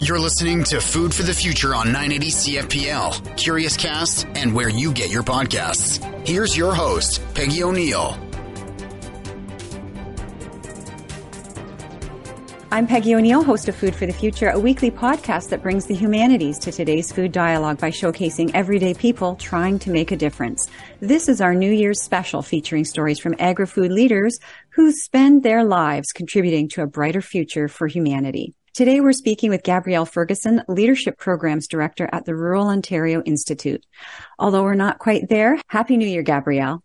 You're listening to Food for the Future on 980 CFPL, Curiouscast, and where you get your podcasts. Here's your host, Peggy O'Neill. I'm Peggy O'Neill, host of Food for the Future, a weekly podcast that brings the humanities to today's food dialogue by showcasing everyday people trying to make a difference. This is our New Year's special featuring stories from agri-food leaders who spend their lives contributing to a brighter future for humanity. Today we're speaking with Gabrielle Ferguson, Leadership Programs Director at the Rural Ontario Institute. Although we're not quite there, Happy New Year, Gabrielle.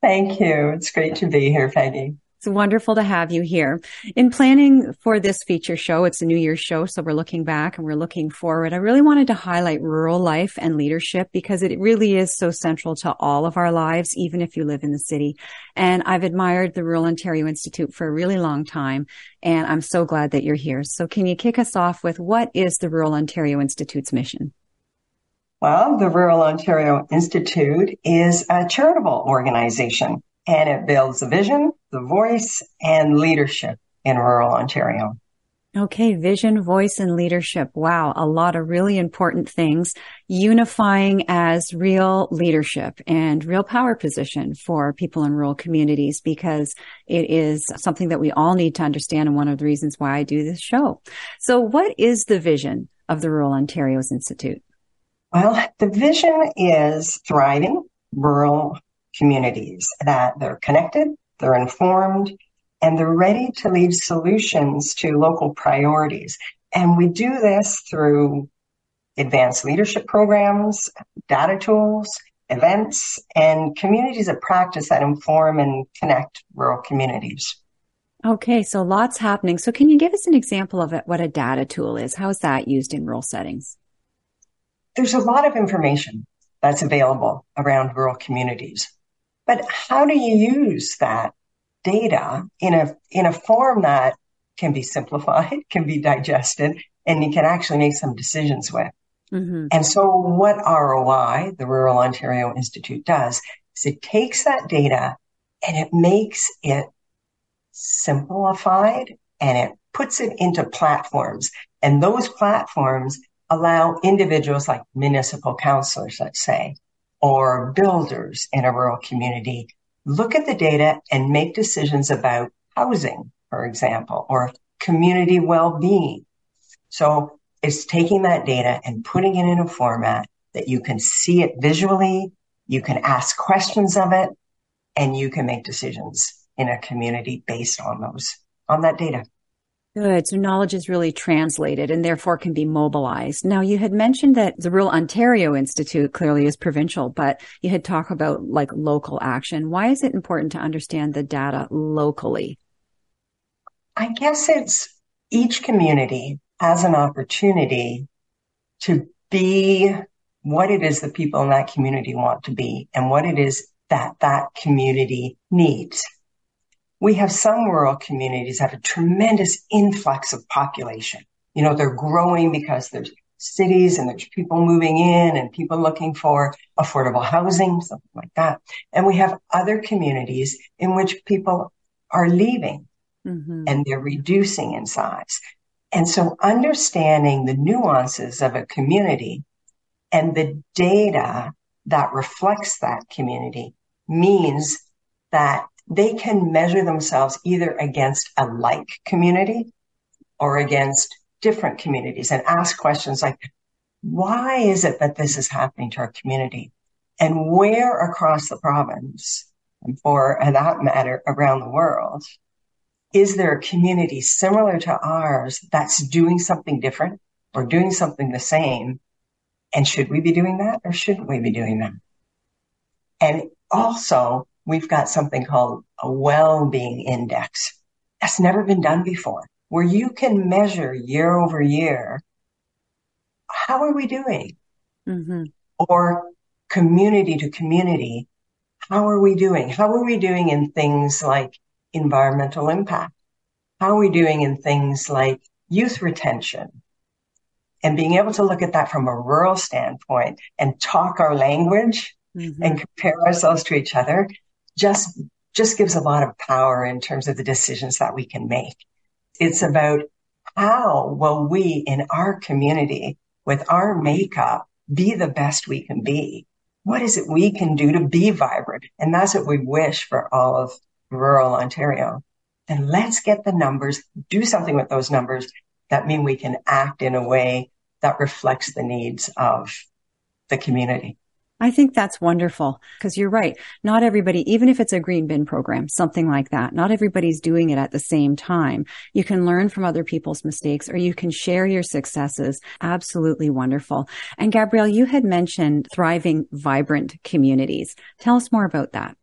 Thank you. It's great to be here, Peggy. It's wonderful to have you here. In planning for this feature show, it's a New Year's show, so we're looking back and we're looking forward. I really wanted to highlight rural life and leadership because it really is so central to all of our lives, even if you live in the city. And I've admired the Rural Ontario Institute for a really long time, and I'm so glad that you're here. So can you kick us off with what is the Rural Ontario Institute's mission? Well, the Rural Ontario Institute is a charitable organization and it builds the vision, the voice, and leadership in rural Ontario. Okay, vision, voice, and leadership. Wow, a lot of really important things unifying as real leadership and real power position for people in rural communities because it is something that we all need to understand and one of the reasons why I do this show. So what is the vision of the Rural Ontario's Institute? Well, the vision is thriving rural communities that they're connected, they're informed, and they're ready to lead solutions to local priorities. And we do this through advanced leadership programs, data tools, events, and communities of practice that inform and connect rural communities. Okay, so lots happening. So can you give us an example of what a data tool is? How is that used in rural settings? There's a lot of information that's available around rural communities. But how do you use that data in a, in a form that can be simplified, can be digested, and you can actually make some decisions with? Mm-hmm. And so what ROI, the Rural Ontario Institute does, is it takes that data and it makes it simplified and it puts it into platforms. And those platforms allow individuals like municipal councilors, let's say, or builders in a rural community look at the data and make decisions about housing, for example, or community well-being. So it's taking that data and putting it in a format that you can see it visually, you can ask questions of it, and you can make decisions in a community based on those, on that data. Good. So knowledge is really translated and therefore can be mobilized. Now you had mentioned that the Rural Ontario Institute clearly is provincial, but you had talked about like local action. Why is it important to understand the data locally? I guess it's each community has an opportunity to be what it is the people in that community want to be and what it is that that community needs we have some rural communities that have a tremendous influx of population. You know, they're growing because there's cities and there's people moving in and people looking for affordable housing, something like that. And we have other communities in which people are leaving mm-hmm. and they're reducing in size. And so understanding the nuances of a community and the data that reflects that community means that they can measure themselves either against a like community or against different communities and ask questions like, why is it that this is happening to our community? And where across the province, and for that matter, around the world, is there a community similar to ours that's doing something different or doing something the same? And should we be doing that or shouldn't we be doing that? And also, we've got something called a well-being index. That's never been done before, where you can measure year over year. How are we doing? Mm-hmm. Or community to community. How are we doing? How are we doing in things like environmental impact? How are we doing in things like youth retention? And being able to look at that from a rural standpoint and talk our language mm-hmm. and compare ourselves to each other just, just gives a lot of power in terms of the decisions that we can make. It's about how will we in our community with our makeup be the best we can be? What is it we can do to be vibrant? And that's what we wish for all of rural Ontario. Then let's get the numbers, do something with those numbers that mean we can act in a way that reflects the needs of the community. I think that's wonderful because you're right. Not everybody, even if it's a green bin program, something like that, not everybody's doing it at the same time. You can learn from other people's mistakes or you can share your successes. Absolutely wonderful. And Gabrielle, you had mentioned thriving, vibrant communities. Tell us more about that.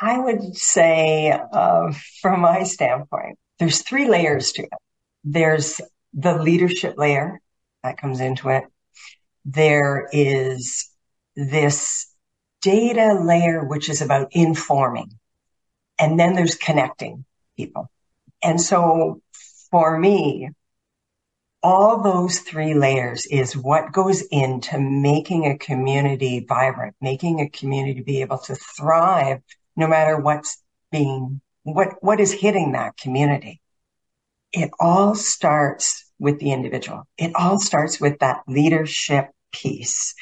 I would say, uh, from my standpoint, there's three layers to it. There's the leadership layer that comes into it there is this data layer, which is about informing. And then there's connecting people. And so for me, all those three layers is what goes into making a community vibrant, making a community be able to thrive no matter what's being, what, what is hitting that community. It all starts with the individual. It all starts with that leadership piece.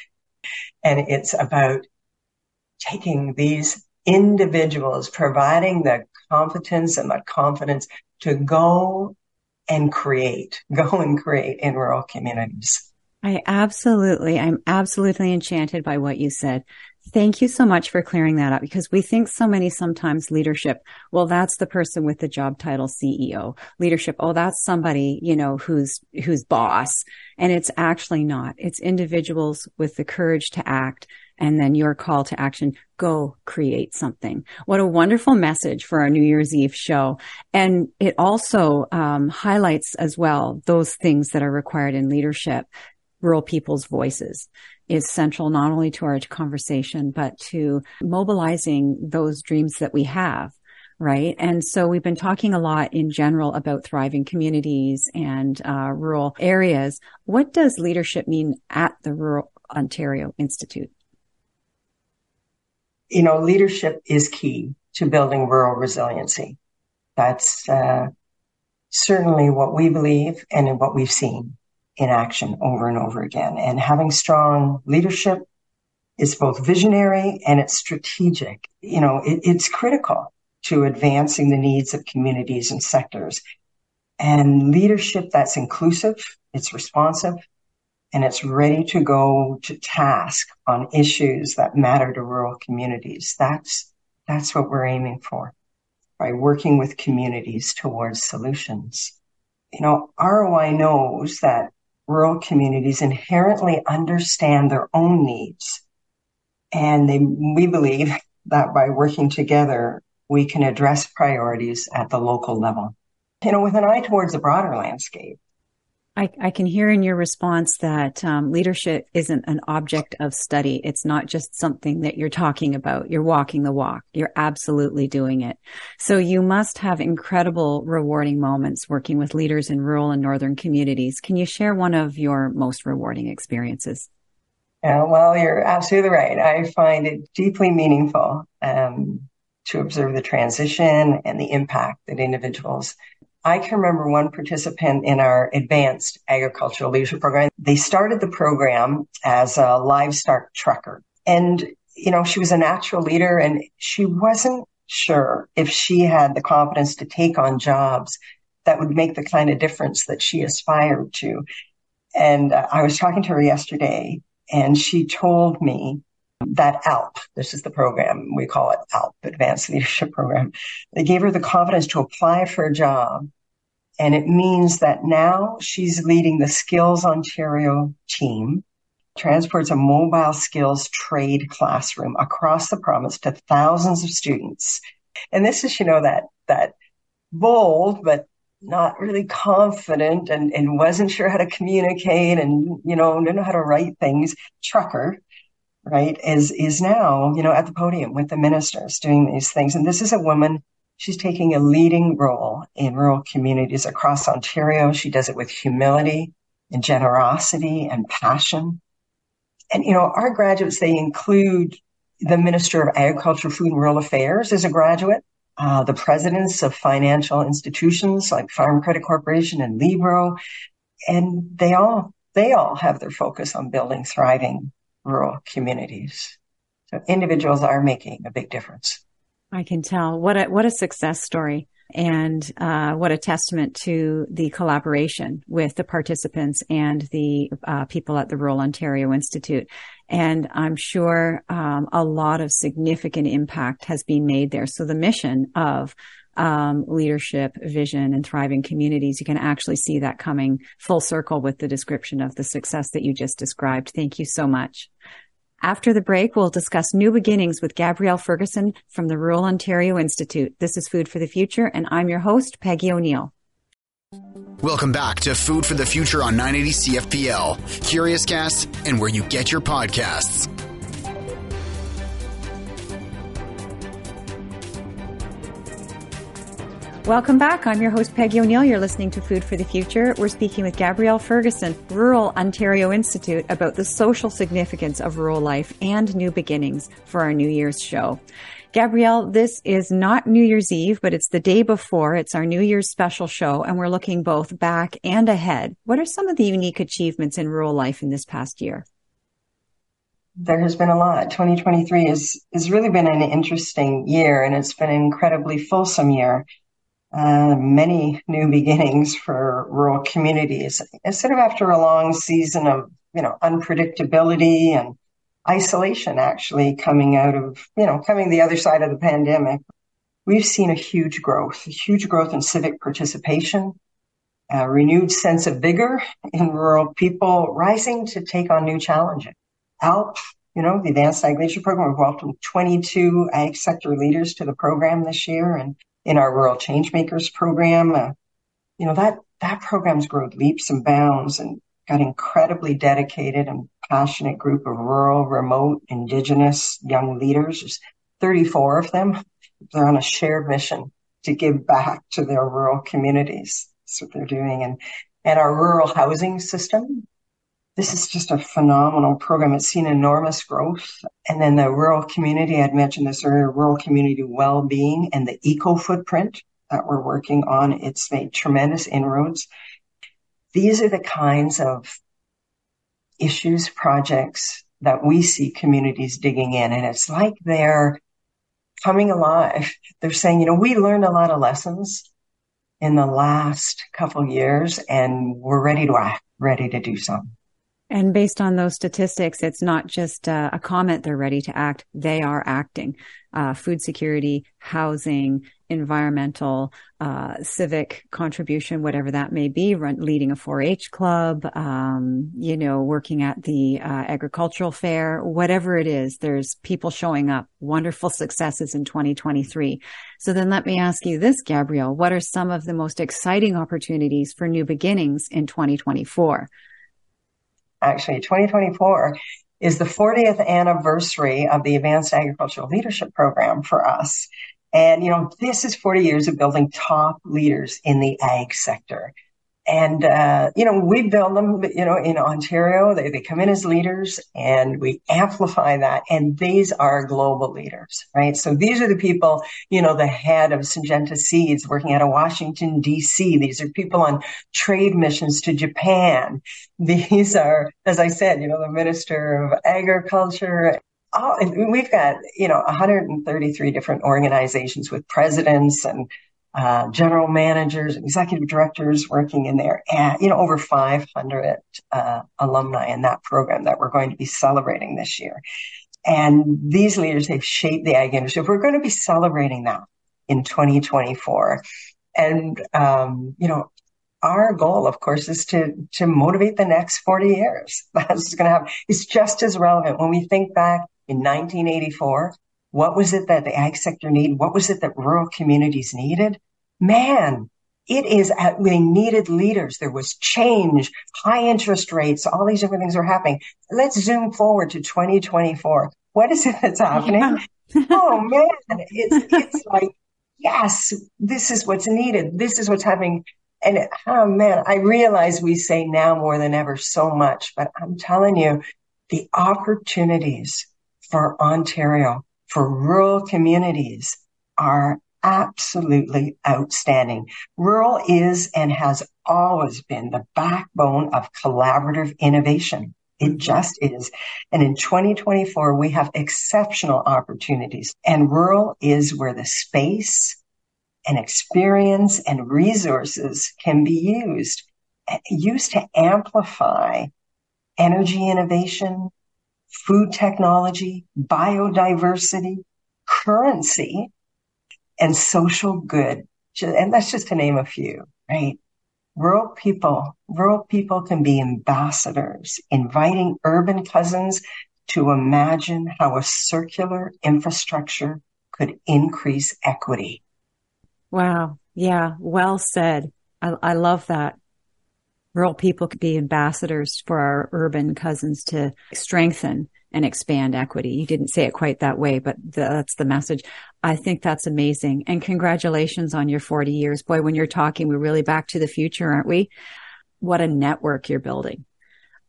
And it's about taking these individuals, providing the competence and the confidence to go and create, go and create in rural communities. I absolutely, I'm absolutely enchanted by what you said. Thank you so much for clearing that up because we think so many sometimes leadership, well, that's the person with the job title CEO. Leadership, oh, that's somebody, you know, who's, who's boss. And it's actually not. It's individuals with the courage to act and then your call to action, go create something. What a wonderful message for our New Year's Eve show. And it also um, highlights as well those things that are required in leadership rural people's voices is central not only to our conversation, but to mobilizing those dreams that we have. Right. And so we've been talking a lot in general about thriving communities and uh, rural areas. What does leadership mean at the Rural Ontario Institute? You know, leadership is key to building rural resiliency. That's uh, certainly what we believe and what we've seen in action over and over again. And having strong leadership is both visionary and it's strategic. You know, it, it's critical to advancing the needs of communities and sectors. And leadership that's inclusive, it's responsive, and it's ready to go to task on issues that matter to rural communities. That's, that's what we're aiming for by working with communities towards solutions. You know, ROI knows that rural communities inherently understand their own needs. And they, we believe that by working together, we can address priorities at the local level. You know, with an eye towards the broader landscape, I, I, can hear in your response that um, leadership isn't an object of study. It's not just something that you're talking about. You're walking the walk. You're absolutely doing it. So you must have incredible, rewarding moments working with leaders in rural and northern communities. Can you share one of your most rewarding experiences? Yeah, well, you're absolutely right. I find it deeply meaningful um, to observe the transition and the impact that individuals I can remember one participant in our advanced agricultural leadership program. They started the program as a livestock trucker. And, you know, she was a natural leader and she wasn't sure if she had the confidence to take on jobs that would make the kind of difference that she aspired to. And uh, I was talking to her yesterday and she told me that ALP, this is the program, we call it ALP, Advanced Leadership Program. They gave her the confidence to apply for a job. And it means that now she's leading the Skills Ontario team, transports a mobile skills trade classroom across the province to thousands of students. And this is, you know, that, that bold, but not really confident and, and wasn't sure how to communicate and, you know, didn't know how to write things trucker right, is, is now, you know, at the podium with the ministers doing these things. And this is a woman, she's taking a leading role in rural communities across Ontario. She does it with humility and generosity and passion. And, you know, our graduates, they include the Minister of Agriculture, Food and Rural Affairs as a graduate. uh, the presidents of financial institutions like Farm Credit Corporation and Libro, and they all they all have their focus on building thriving rural communities. So individuals are making a big difference. I can tell what a what a success story and uh, what a testament to the collaboration with the participants and the uh, people at the Rural Ontario Institute. And I'm sure um, a lot of significant impact has been made there. So the mission of um, leadership, vision, and thriving communities, you can actually see that coming full circle with the description of the success that you just described. Thank you so much. After the break, we'll discuss new beginnings with Gabrielle Ferguson from the Rural Ontario Institute. This is Food for the Future, and I'm your host, Peggy O'Neill. Welcome back to Food for the Future on 980 CFPL, Curiouscast, and where you get your podcasts. Welcome back. I'm your host, Peggy O'Neill. You're listening to Food for the Future. We're speaking with Gabrielle Ferguson, Rural Ontario Institute, about the social significance of rural life and new beginnings for our New Year's show. Gabrielle, this is not New Year's Eve, but it's the day before. It's our New Year's special show, and we're looking both back and ahead. What are some of the unique achievements in rural life in this past year? There has been a lot. 2023 has, has really been an interesting year, and it's been an incredibly fulsome year uh, many new beginnings for rural communities. Instead of after a long season of, you know, unpredictability and isolation actually coming out of, you know, coming the other side of the pandemic, we've seen a huge growth, a huge growth in civic participation, a renewed sense of vigor in rural people rising to take on new challenges. ALP, you know, the Advanced Ag Leadership Program, we've welcomed 22 ag sector leaders to the program this year and in our Rural Changemakers program. Uh, you know, that, that program's grown leaps and bounds and got incredibly dedicated and passionate group of rural, remote, indigenous young leaders. There's 34 of them. They're on a shared mission to give back to their rural communities. That's what they're doing. And, and our rural housing system this is just a phenomenal program. It's seen enormous growth. And then the rural community, I'd mentioned this earlier, rural community well-being and the eco footprint that we're working on. It's made tremendous inroads. These are the kinds of issues, projects that we see communities digging in. And it's like they're coming alive. They're saying, you know, we learned a lot of lessons in the last couple years and we're ready to act, ready to do something. And based on those statistics, it's not just uh, a comment they're ready to act, they are acting. Uh, food security, housing, environmental, uh, civic contribution, whatever that may be, run, leading a 4-H club, um, you know, working at the uh, agricultural fair, whatever it is, there's people showing up, wonderful successes in 2023. So then let me ask you this, Gabrielle, what are some of the most exciting opportunities for new beginnings in 2024? Actually 2024 is the 40th anniversary of the Advanced Agricultural Leadership Program for us. And, you know, this is 40 years of building top leaders in the ag sector. And, uh, you know, we build them, you know, in Ontario, they, they come in as leaders and we amplify that. And these are global leaders, right? So these are the people, you know, the head of Syngenta Seeds working out of Washington, DC. These are people on trade missions to Japan. These are, as I said, you know, the Minister of Agriculture Oh, we've got, you know, 133 different organizations with presidents and uh, general managers, executive directors working in there, and you know over 500 uh, alumni in that program that we're going to be celebrating this year. And these leaders they've shaped the ag industry. We're going to be celebrating that in 2024, and um, you know. Our goal, of course, is to to motivate the next 40 years. That's going to happen. It's just as relevant when we think back in 1984 what was it that the ag sector needed? What was it that rural communities needed? Man, it is at, they needed leaders. There was change, high interest rates, all these different things were happening. Let's zoom forward to 2024. What is it that's happening? Yeah. oh man, it's, it's like, yes, this is what's needed. This is what's happening. And oh man, I realize we say now more than ever so much, but I'm telling you, the opportunities for Ontario for rural communities are absolutely outstanding. Rural is and has always been the backbone of collaborative innovation. It mm-hmm. just is. And in 2024, we have exceptional opportunities and rural is where the space and experience and resources can be used, used to amplify energy innovation, food technology, biodiversity, currency, and social good. And that's just to name a few, right? Rural people, rural people can be ambassadors, inviting urban cousins to imagine how a circular infrastructure could increase equity. Wow. Yeah. Well said. I, I love that. Rural people could be ambassadors for our urban cousins to strengthen and expand equity. You didn't say it quite that way, but the, that's the message. I think that's amazing. And congratulations on your 40 years. Boy, when you're talking, we're really back to the future, aren't we? What a network you're building.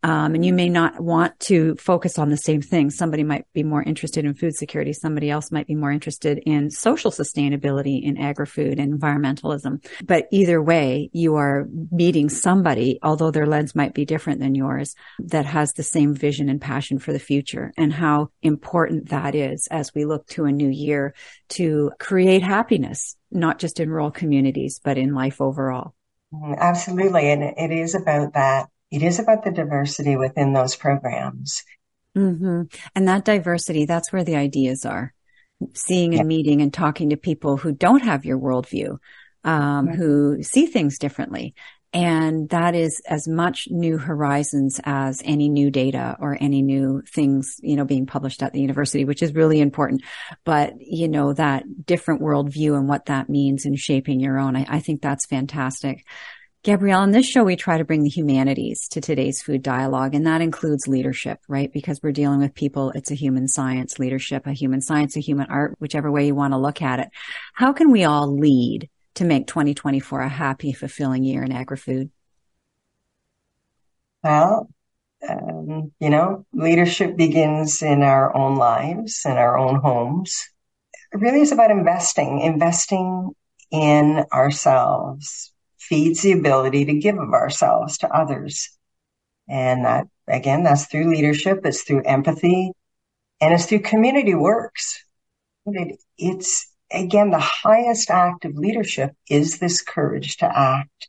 Um, and you may not want to focus on the same thing. Somebody might be more interested in food security. Somebody else might be more interested in social sustainability in agri-food and environmentalism. But either way, you are meeting somebody, although their lens might be different than yours, that has the same vision and passion for the future and how important that is as we look to a new year to create happiness, not just in rural communities, but in life overall. Absolutely. And it is about that it is about the diversity within those programs. Mm-hmm. And that diversity, that's where the ideas are. Seeing and yeah. meeting and talking to people who don't have your worldview, um, mm-hmm. who see things differently. And that is as much new horizons as any new data or any new things, you know, being published at the university, which is really important. But, you know, that different worldview and what that means in shaping your own, I, I think that's fantastic. Gabrielle, on this show, we try to bring the humanities to today's food dialogue, and that includes leadership, right? Because we're dealing with people. It's a human science leadership, a human science, a human art, whichever way you want to look at it. How can we all lead to make 2024 a happy, fulfilling year in agri-food? Well, um, you know, leadership begins in our own lives, in our own homes. It really is about investing, investing in ourselves, feeds the ability to give of ourselves to others. And that, again, that's through leadership. It's through empathy and it's through community works. It, it's again, the highest act of leadership is this courage to act,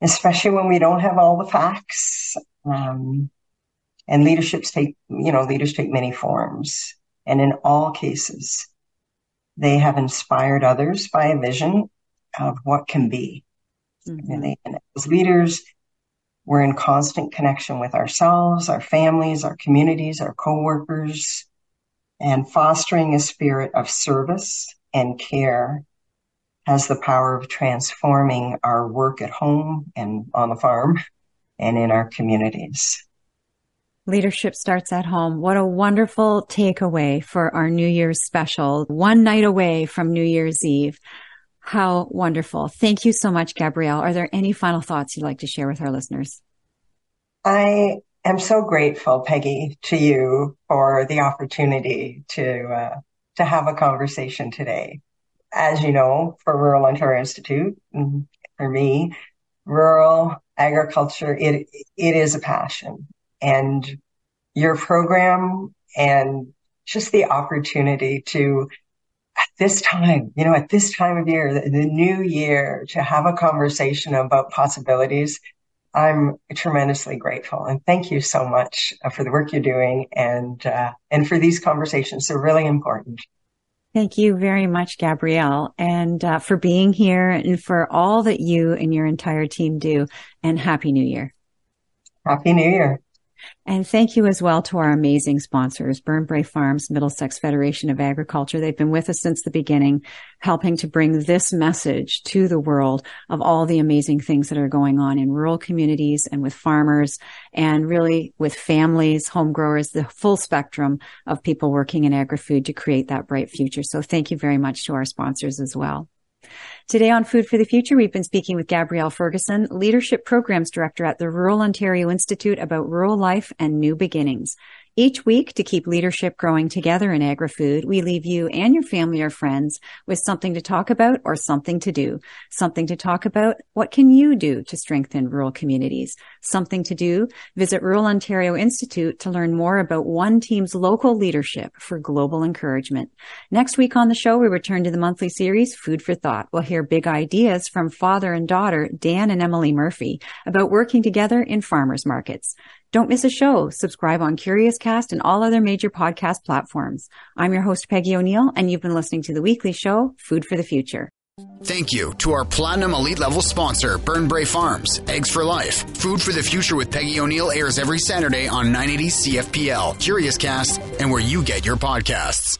especially when we don't have all the facts. Um, and leaderships take, you know, leaders take many forms. And in all cases, they have inspired others by a vision of what can be. Mm-hmm. And as leaders, we're in constant connection with ourselves, our families, our communities, our coworkers, and fostering a spirit of service and care has the power of transforming our work at home and on the farm and in our communities. Leadership starts at home. What a wonderful takeaway for our New Year's special, one night away from New Year's Eve. How wonderful. Thank you so much, Gabrielle. Are there any final thoughts you'd like to share with our listeners? I am so grateful, Peggy, to you for the opportunity to, uh, to have a conversation today. As you know, for Rural Ontario Institute, mm, for me, rural agriculture, it, it is a passion and your program and just the opportunity to this time, you know, at this time of year, the, the new year, to have a conversation about possibilities, I'm tremendously grateful. And thank you so much uh, for the work you're doing and, uh, and for these conversations. They're really important. Thank you very much, Gabrielle, and uh, for being here and for all that you and your entire team do. And Happy New Year. Happy New Year. And thank you as well to our amazing sponsors, Burnbrae Farms, Middlesex Federation of Agriculture. They've been with us since the beginning, helping to bring this message to the world of all the amazing things that are going on in rural communities and with farmers and really with families, home growers, the full spectrum of people working in agri-food to create that bright future. So thank you very much to our sponsors as well. Today on Food for the Future, we've been speaking with Gabrielle Ferguson, Leadership Programs Director at the Rural Ontario Institute about rural life and new beginnings. Each week, to keep leadership growing together in agri-food, we leave you and your family or friends with something to talk about or something to do. Something to talk about, what can you do to strengthen rural communities? Something to do, visit Rural Ontario Institute to learn more about one team's local leadership for global encouragement. Next week on the show, we return to the monthly series, Food for Thought. We'll hear big ideas from father and daughter, Dan and Emily Murphy, about working together in farmers markets. Don't miss a show. Subscribe on Curiouscast and all other major podcast platforms. I'm your host, Peggy O'Neill, and you've been listening to the weekly show, Food for the Future. Thank you to our Platinum Elite Level sponsor, Burnbrae Farms. Eggs for Life. Food for the Future with Peggy O'Neill airs every Saturday on 980 CFPL, Curiouscast, and where you get your podcasts.